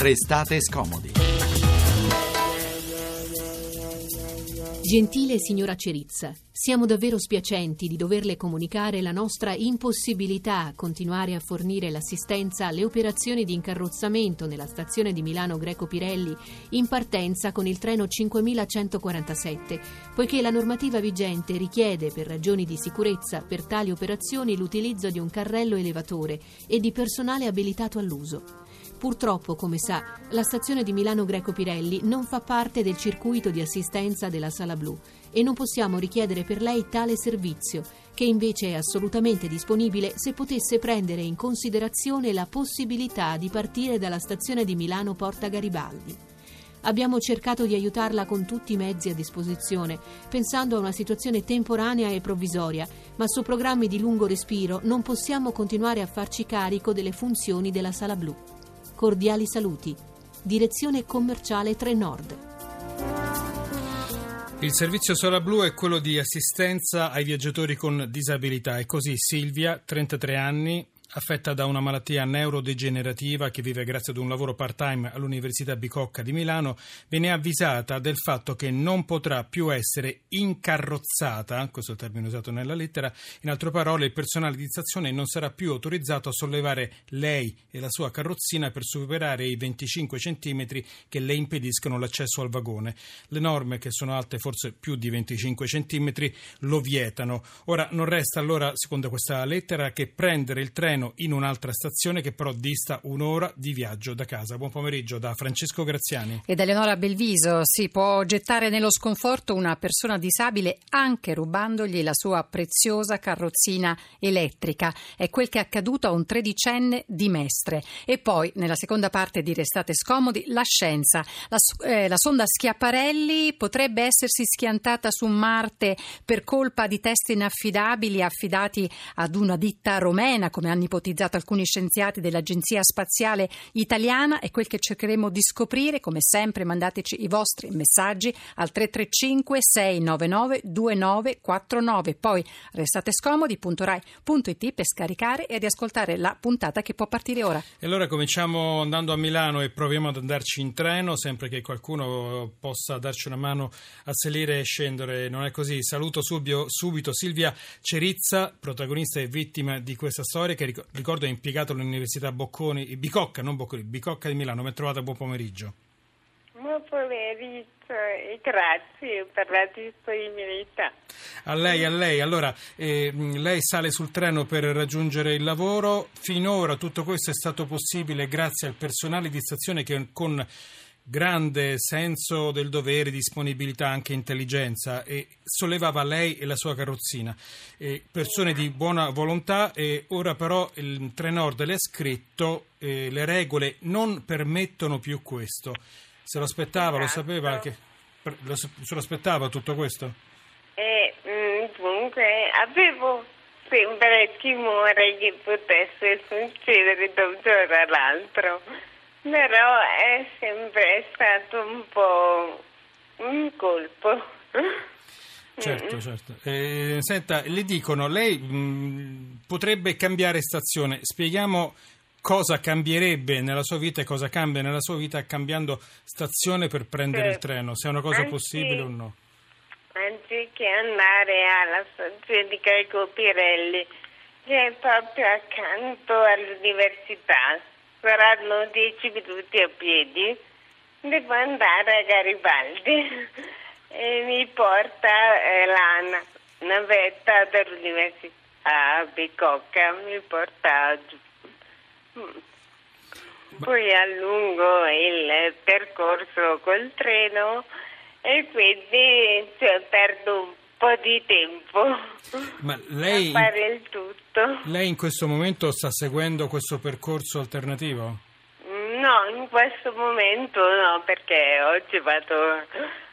Restate scomodi. Gentile signora Cerizza, siamo davvero spiacenti di doverle comunicare la nostra impossibilità a continuare a fornire l'assistenza alle operazioni di incarrozzamento nella stazione di Milano Greco Pirelli in partenza con il treno 5147, poiché la normativa vigente richiede per ragioni di sicurezza per tali operazioni l'utilizzo di un carrello elevatore e di personale abilitato all'uso. Purtroppo, come sa, la stazione di Milano Greco Pirelli non fa parte del circuito di assistenza della Sala Blu e non possiamo richiedere per lei tale servizio, che invece è assolutamente disponibile se potesse prendere in considerazione la possibilità di partire dalla stazione di Milano Porta Garibaldi. Abbiamo cercato di aiutarla con tutti i mezzi a disposizione, pensando a una situazione temporanea e provvisoria, ma su programmi di lungo respiro non possiamo continuare a farci carico delle funzioni della Sala Blu. Cordiali saluti. Direzione commerciale 3 Nord. Il servizio Sola Blu è quello di assistenza ai viaggiatori con disabilità. È così Silvia, 33 anni, affetta da una malattia neurodegenerativa che vive grazie ad un lavoro part-time all'Università Bicocca di Milano, viene avvisata del fatto che non potrà più essere incarrozzata, questo è il termine usato nella lettera, in altre parole il personale di stazione non sarà più autorizzato a sollevare lei e la sua carrozzina per superare i 25 centimetri che le impediscono l'accesso al vagone. Le norme, che sono alte forse più di 25 centimetri, lo vietano. Ora non resta allora, secondo questa lettera, che prendere il treno in un'altra stazione che però dista un'ora di viaggio da casa. Buon pomeriggio da Francesco Graziani. E da Eleonora Belviso si può gettare nello sconforto una persona disabile anche rubandogli la sua preziosa carrozzina elettrica. È quel che è accaduto a un tredicenne di Mestre. E poi, nella seconda parte di Restate Scomodi, la scienza. La, eh, la sonda Schiaparelli potrebbe essersi schiantata su Marte per colpa di test inaffidabili affidati ad una ditta romena, come hanno ipotizzato alcuni scienziati dell'Agenzia Spaziale Italiana, è quel che cercheremo di scoprire. Come sempre mandateci i vostri messaggi al 335 699 2949. Poi restate scomodi.rai.it per scaricare e riascoltare la puntata che può partire ora. E allora cominciamo andando a Milano e proviamo ad andarci in treno, sempre che qualcuno possa darci una mano a salire e scendere. Non è così. Saluto subito, subito Silvia Cerizza, protagonista e vittima di questa storia che ricordo è impiegato all'Università Bocconi, Bicocca, non Bocconi, Bicocca di Milano. Ben trovata, buon pomeriggio. Buon pomeriggio e grazie per la disponibilità. A lei, a lei. Allora, eh, lei sale sul treno per raggiungere il lavoro. Finora tutto questo è stato possibile grazie al personale di stazione che con grande senso del dovere, disponibilità, anche intelligenza e sollevava lei e la sua carrozzina. E persone di buona volontà e ora però il Trenord le ha scritto eh, le regole non permettono più questo. Se lo aspettava, esatto. lo sapeva che lo, se lo aspettava tutto questo? Eh, dunque avevo sempre timore che potesse succedere da un giorno all'altro però è sempre stato un po' un colpo. Certo, certo. Eh, senta, le dicono, lei mh, potrebbe cambiare stazione. Spieghiamo cosa cambierebbe nella sua vita e cosa cambia nella sua vita cambiando stazione per prendere certo. il treno, se è una cosa Anzi, possibile o no. Anziché andare alla stazione di Carico Pirelli, che è proprio accanto all'università, saranno dieci minuti a piedi, devo andare a Garibaldi e mi porta eh, la navetta dell'Università Bicocca, mi porta giù. Poi allungo il percorso col treno e quindi cioè, perdo un po' di tempo Ma lei, a fare il tutto. Lei in questo momento sta seguendo questo percorso alternativo? No, in questo momento no, perché oggi vado,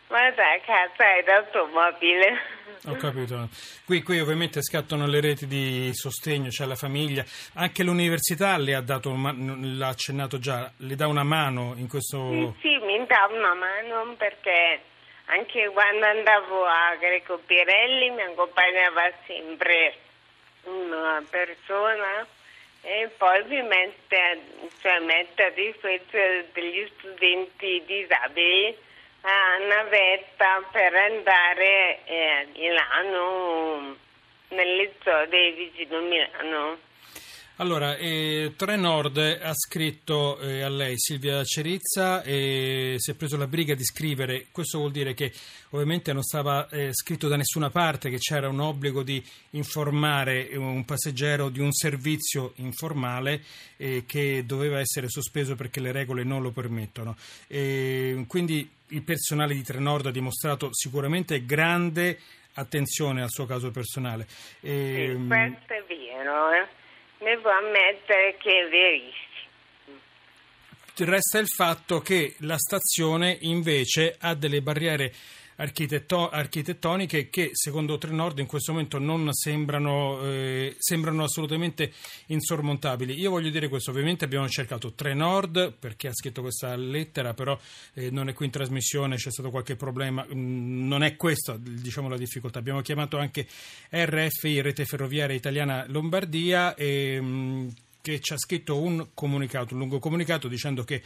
vado a casa in automobile. Ho capito. Qui, qui, ovviamente scattano le reti di sostegno, c'è cioè la famiglia. Anche l'università le ha dato, l'ha accennato già, le dà una mano in questo... Sì, sì, mi dà una mano perché anche quando andavo a Greco Pirelli mi accompagnava sempre una persona e poi vi mette, cioè mette a disposizione degli studenti disabili a navetta per andare eh, a Milano, nelle zone vicino Milano. Allora, eh, Trenord ha scritto eh, a lei Silvia Cerizza e si è preso la briga di scrivere, questo vuol dire che ovviamente non stava eh, scritto da nessuna parte che c'era un obbligo di informare un passeggero di un servizio informale eh, che doveva essere sospeso perché le regole non lo permettono. quindi il personale di Trenord ha dimostrato sicuramente grande attenzione al suo caso personale. Sì, questo è vero, eh? Devo ammettere che è verissimo. Resta il fatto che la stazione invece ha delle barriere architetto- architettoniche che secondo Trenord in questo momento non sembrano, eh, sembrano, assolutamente insormontabili. Io voglio dire questo, ovviamente abbiamo cercato Trenord perché ha scritto questa lettera, però eh, non è qui in trasmissione, c'è stato qualche problema, mm, non è questa diciamo, la difficoltà. Abbiamo chiamato anche RFI, Rete Ferroviaria Italiana Lombardia, e, mm, che ci ha scritto un comunicato, un lungo comunicato dicendo che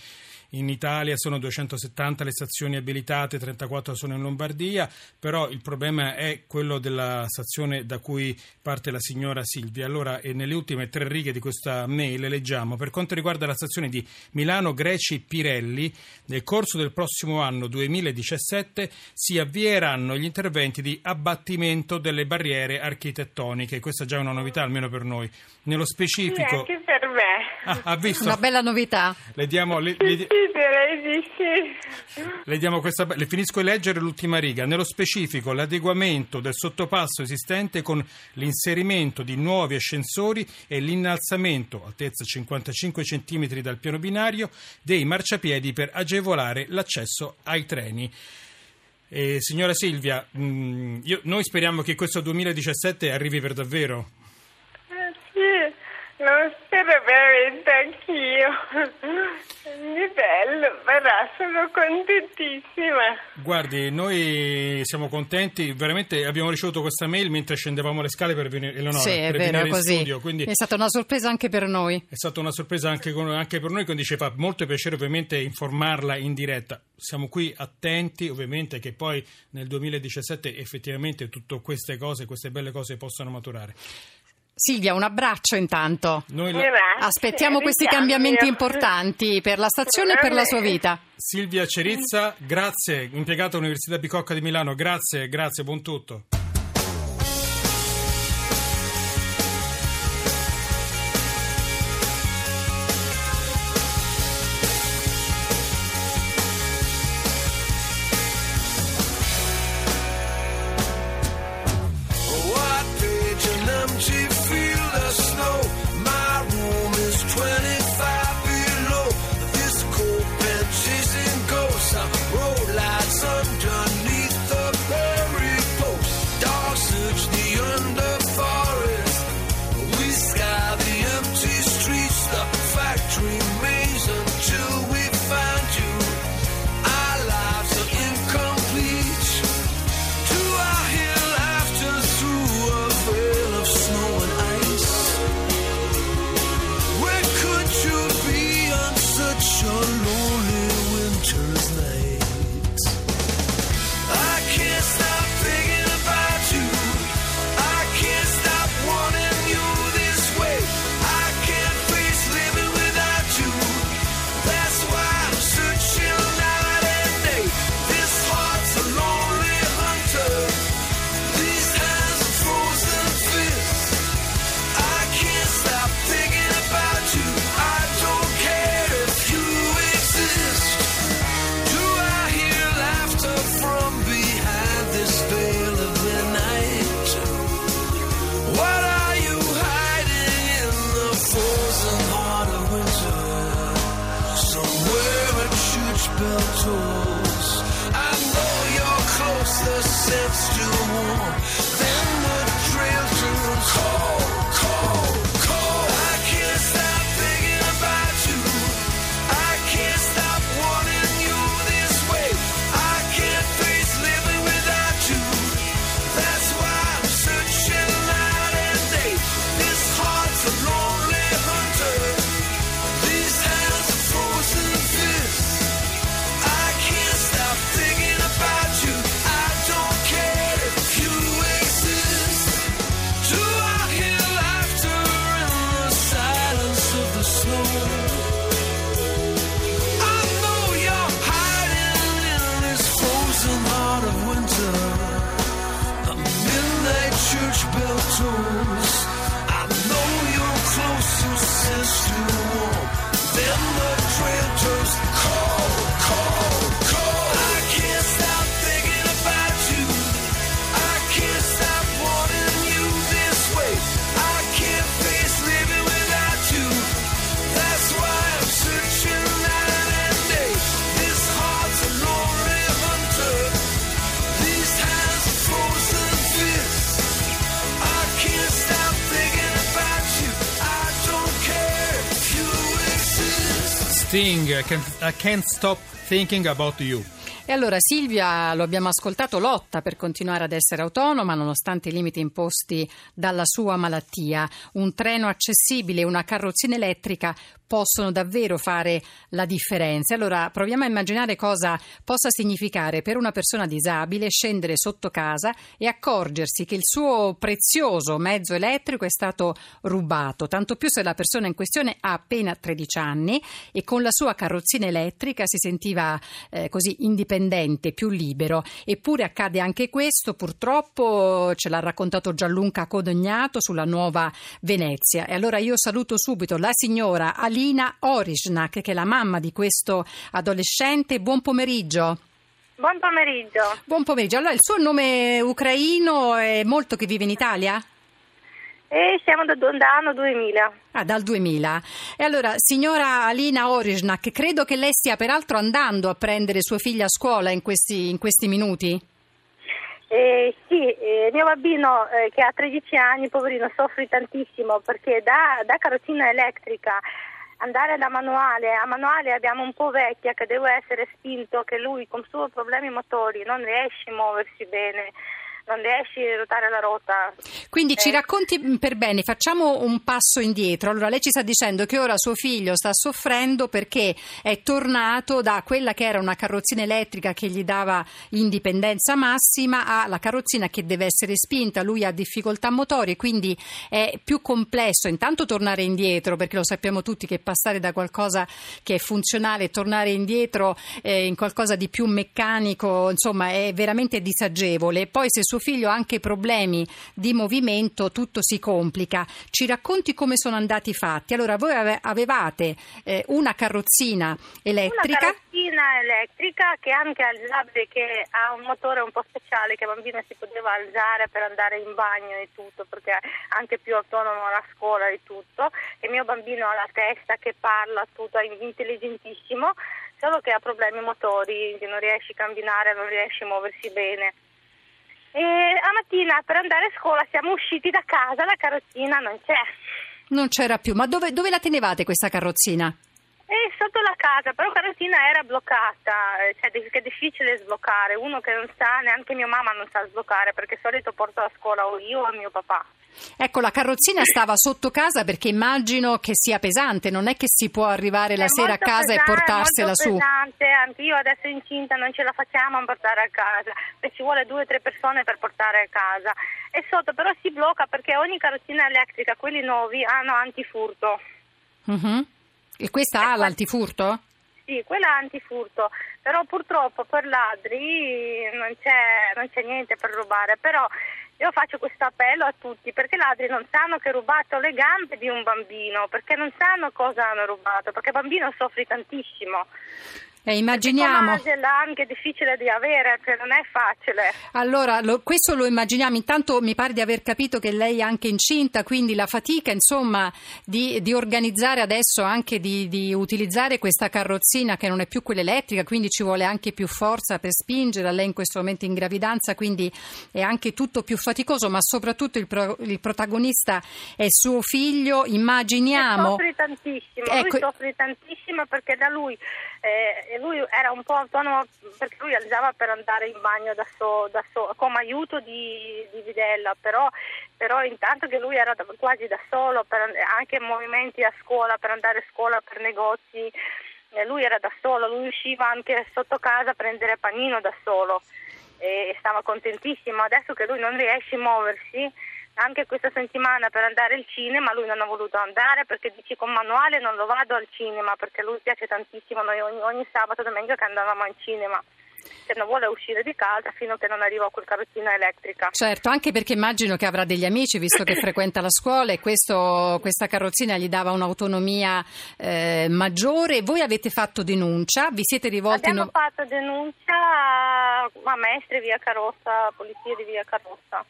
in Italia sono 270 le stazioni abilitate, 34 sono in Lombardia, però il problema è quello della stazione da cui parte la signora Silvia. Allora, nelle ultime tre righe di questa mail leggiamo, per quanto riguarda la stazione di Milano Greci Pirelli, nel corso del prossimo anno 2017 si avvieranno gli interventi di abbattimento delle barriere architettoniche. Questa è già una novità, almeno per noi. Nello specifico... Sì, anche per me. Ah, ha visto? Una bella novità. Le diamo... Le, le, direi di sì. Le, diamo questa, le finisco di leggere l'ultima riga. Nello specifico, l'adeguamento del sottopasso esistente con l'inserimento di nuovi ascensori e l'innalzamento, altezza 55 cm dal piano binario, dei marciapiedi per agevolare l'accesso ai treni. Eh, signora Silvia, mh, mm, io, noi speriamo che questo 2017 arrivi per davvero. Lo spero veramente anch'io. Che bello, verrà, sono contentissima. Guardi, noi siamo contenti, veramente abbiamo ricevuto questa mail mentre scendevamo le scale per venire, Eleonora, sì, per vero, venire così. in studio. Quindi è stata una sorpresa anche per noi. È stata una sorpresa anche, anche per noi, quindi ci fa molto piacere ovviamente informarla in diretta. Siamo qui attenti ovviamente che poi nel 2017 effettivamente tutte queste cose, queste belle cose possano maturare. Silvia, un abbraccio intanto. Noi la... Aspettiamo questi cambiamenti importanti per la stazione e per la sua vita. Silvia Cerizza, grazie, impiegata all'Università Bicocca di Milano, grazie, grazie, buon tutto. steps to the war. Sting, I can't, stop thinking about you. E allora Silvia, lo abbiamo ascoltato, lotta per continuare ad essere autonoma nonostante i limiti imposti dalla sua malattia. Un treno accessibile una carrozzina elettrica possono davvero fare la differenza. Allora proviamo a immaginare cosa possa significare per una persona disabile scendere sotto casa e accorgersi che il suo prezioso mezzo elettrico è stato rubato, tanto più se la persona in questione ha appena 13 anni e con la sua carrozzina elettrica si sentiva eh, così indipendente, più libero. Eppure accade anche questo, purtroppo ce l'ha raccontato Gianluca Codognato sulla nuova Venezia. E allora io saluto subito la signora Alice Alina Orisnak, che è la mamma di questo adolescente. Buon pomeriggio. Buon pomeriggio. Buon pomeriggio. Allora, il suo nome ucraino è molto che vive in Italia? E siamo da, anno 2000. Ah, dal 2000. E allora, signora Alina Orisnak, credo che lei stia peraltro andando a prendere sua figlia a scuola in questi, in questi minuti? Eh, sì, eh, mio bambino eh, che ha 13 anni, poverino, soffre tantissimo perché da, da carrozzina elettrica andare da manuale, a manuale abbiamo un po' vecchia che deve essere spinto, che lui con i suoi problemi motori non riesce a muoversi bene non riesci a ruotare la rota. Quindi eh. ci racconti per bene, facciamo un passo indietro. Allora lei ci sta dicendo che ora suo figlio sta soffrendo perché è tornato da quella che era una carrozzina elettrica che gli dava indipendenza massima alla carrozzina che deve essere spinta, lui ha difficoltà motorie, quindi è più complesso intanto tornare indietro, perché lo sappiamo tutti che passare da qualcosa che è funzionale e tornare indietro eh, in qualcosa di più meccanico, insomma, è veramente disagevole. Poi se suo figlio ha anche problemi di movimento, tutto si complica. Ci racconti come sono andati i fatti? Allora, voi avevate eh, una carrozzina elettrica. Una carrozzina elettrica che anche alzabile, che ha un motore un po' speciale, che bambino si poteva alzare per andare in bagno e tutto, perché è anche più autonomo alla scuola e tutto. E mio bambino ha la testa che parla, tutto, è intelligentissimo, solo che ha problemi motori, non riesce a camminare, non riesce a muoversi bene. E a mattina per andare a scuola siamo usciti da casa, la carrozzina non c'è. Non c'era più, ma dove, dove la tenevate questa carrozzina? È sotto la casa, però la carrozzina era bloccata, eh, cioè che è difficile sbloccare. Uno che non sa, neanche mia mamma non sa sbloccare perché di solito porto a scuola o io o mio papà. Ecco, la carrozzina stava sotto casa perché immagino che sia pesante, non è che si può arrivare la è sera a casa pesante, e portarsela su. È pesante, anche io adesso incinta non ce la facciamo a portare a casa, e ci vuole due o tre persone per portare a casa. E sotto però si blocca perché ogni carrozzina elettrica, quelli nuovi, hanno antifurto. Uh-huh. E questa ha l'antifurto? Sì, quella ha antifurto, però purtroppo per ladri non c'è, non c'è niente per rubare, però io faccio questo appello a tutti perché i ladri non sanno che ha rubato le gambe di un bambino, perché non sanno cosa hanno rubato, perché il bambino soffre tantissimo. Eh, immaginiamo. È anche difficile di avere, cioè non è facile. Allora, lo, questo lo immaginiamo. Intanto mi pare di aver capito che lei è anche incinta, quindi la fatica, insomma, di, di organizzare adesso anche di, di, utilizzare questa carrozzina che non è più quella elettrica, quindi ci vuole anche più forza per spingere. Lei in questo momento in gravidanza, quindi è anche tutto più faticoso, ma soprattutto il, pro, il protagonista è suo figlio. Immaginiamo. Soffre tantissimo, ecco. lui soffre tantissimo perché da lui eh, lui era un po' autonomo perché lui alzava per andare in bagno da solo, so, come aiuto di, di Vidella, però, però, intanto che lui era quasi da solo, per, anche movimenti a scuola, per andare a scuola, per negozi, lui era da solo, lui usciva anche sotto casa a prendere panino da solo e stava contentissimo, adesso che lui non riesce a muoversi anche questa settimana per andare al cinema, lui non ha voluto andare perché dice con manuale non lo vado al cinema perché lui piace tantissimo, noi ogni, ogni sabato e domenica che andavamo al cinema se non vuole uscire di casa fino a che non arriva quel carrozzina elettrica. Certo, anche perché immagino che avrà degli amici visto che frequenta la scuola e questo, questa carrozzina gli dava un'autonomia eh, maggiore. Voi avete fatto denuncia, vi siete rivolti... Abbiamo no... fatto denuncia a, Mestre, via Carrozza, polizia di via Carrozza.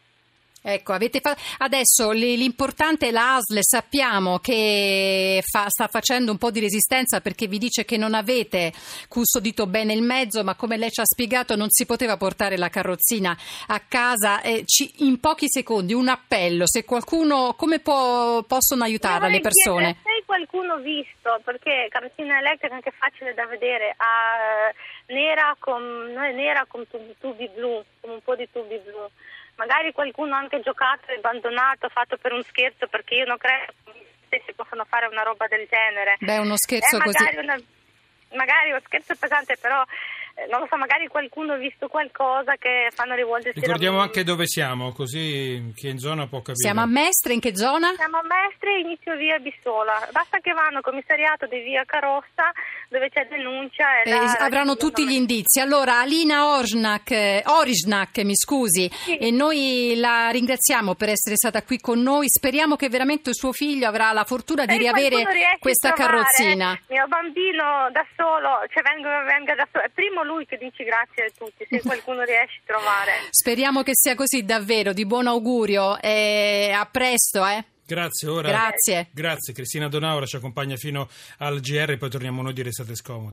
Ecco, avete fa- adesso l'importante è l'ASL, sappiamo che fa- sta facendo un po' di resistenza perché vi dice che non avete custodito bene il mezzo, ma come lei ci ha spiegato non si poteva portare la carrozzina a casa. Eh, ci- in pochi secondi un appello, se qualcuno, come può- possono aiutare le persone? Chiedere, qualcuno visto, perché carrozzina elettrica è anche facile da vedere, ha, eh, nera, con, nera con tubi, tubi blu, con un po' di tubi blu. Magari qualcuno ha anche giocato e abbandonato, fatto per un scherzo, perché io non credo che si possano fare una roba del genere. Beh, uno scherzo eh, così. Una, magari uno scherzo pesante, però non lo so, magari qualcuno ha visto qualcosa che fanno rivolgersi Ricordiamo anche dove siamo, così chi è in zona può capire. Siamo a Mestre, in che zona? Siamo a Mestre, inizio via Bissola. Basta che vanno al commissariato di via Carossa, dove c'è denuncia. E eh, avranno tutti gli indizi. Allora, Alina Orznak, eh, Oriznak, mi scusi, sì. e noi la ringraziamo per essere stata qui con noi. Speriamo che veramente suo figlio avrà la fortuna di riavere questa carrozzina. Il mio bambino da solo, cioè venga, venga da solo. È primo lui che dici grazie a tutti, se qualcuno riesce a trovare. Speriamo che sia così davvero, di buon augurio e a presto, eh. Grazie, ora. Grazie. Grazie, Cristina Donaura ci accompagna fino al GR, poi torniamo noi di Restate Scomodi.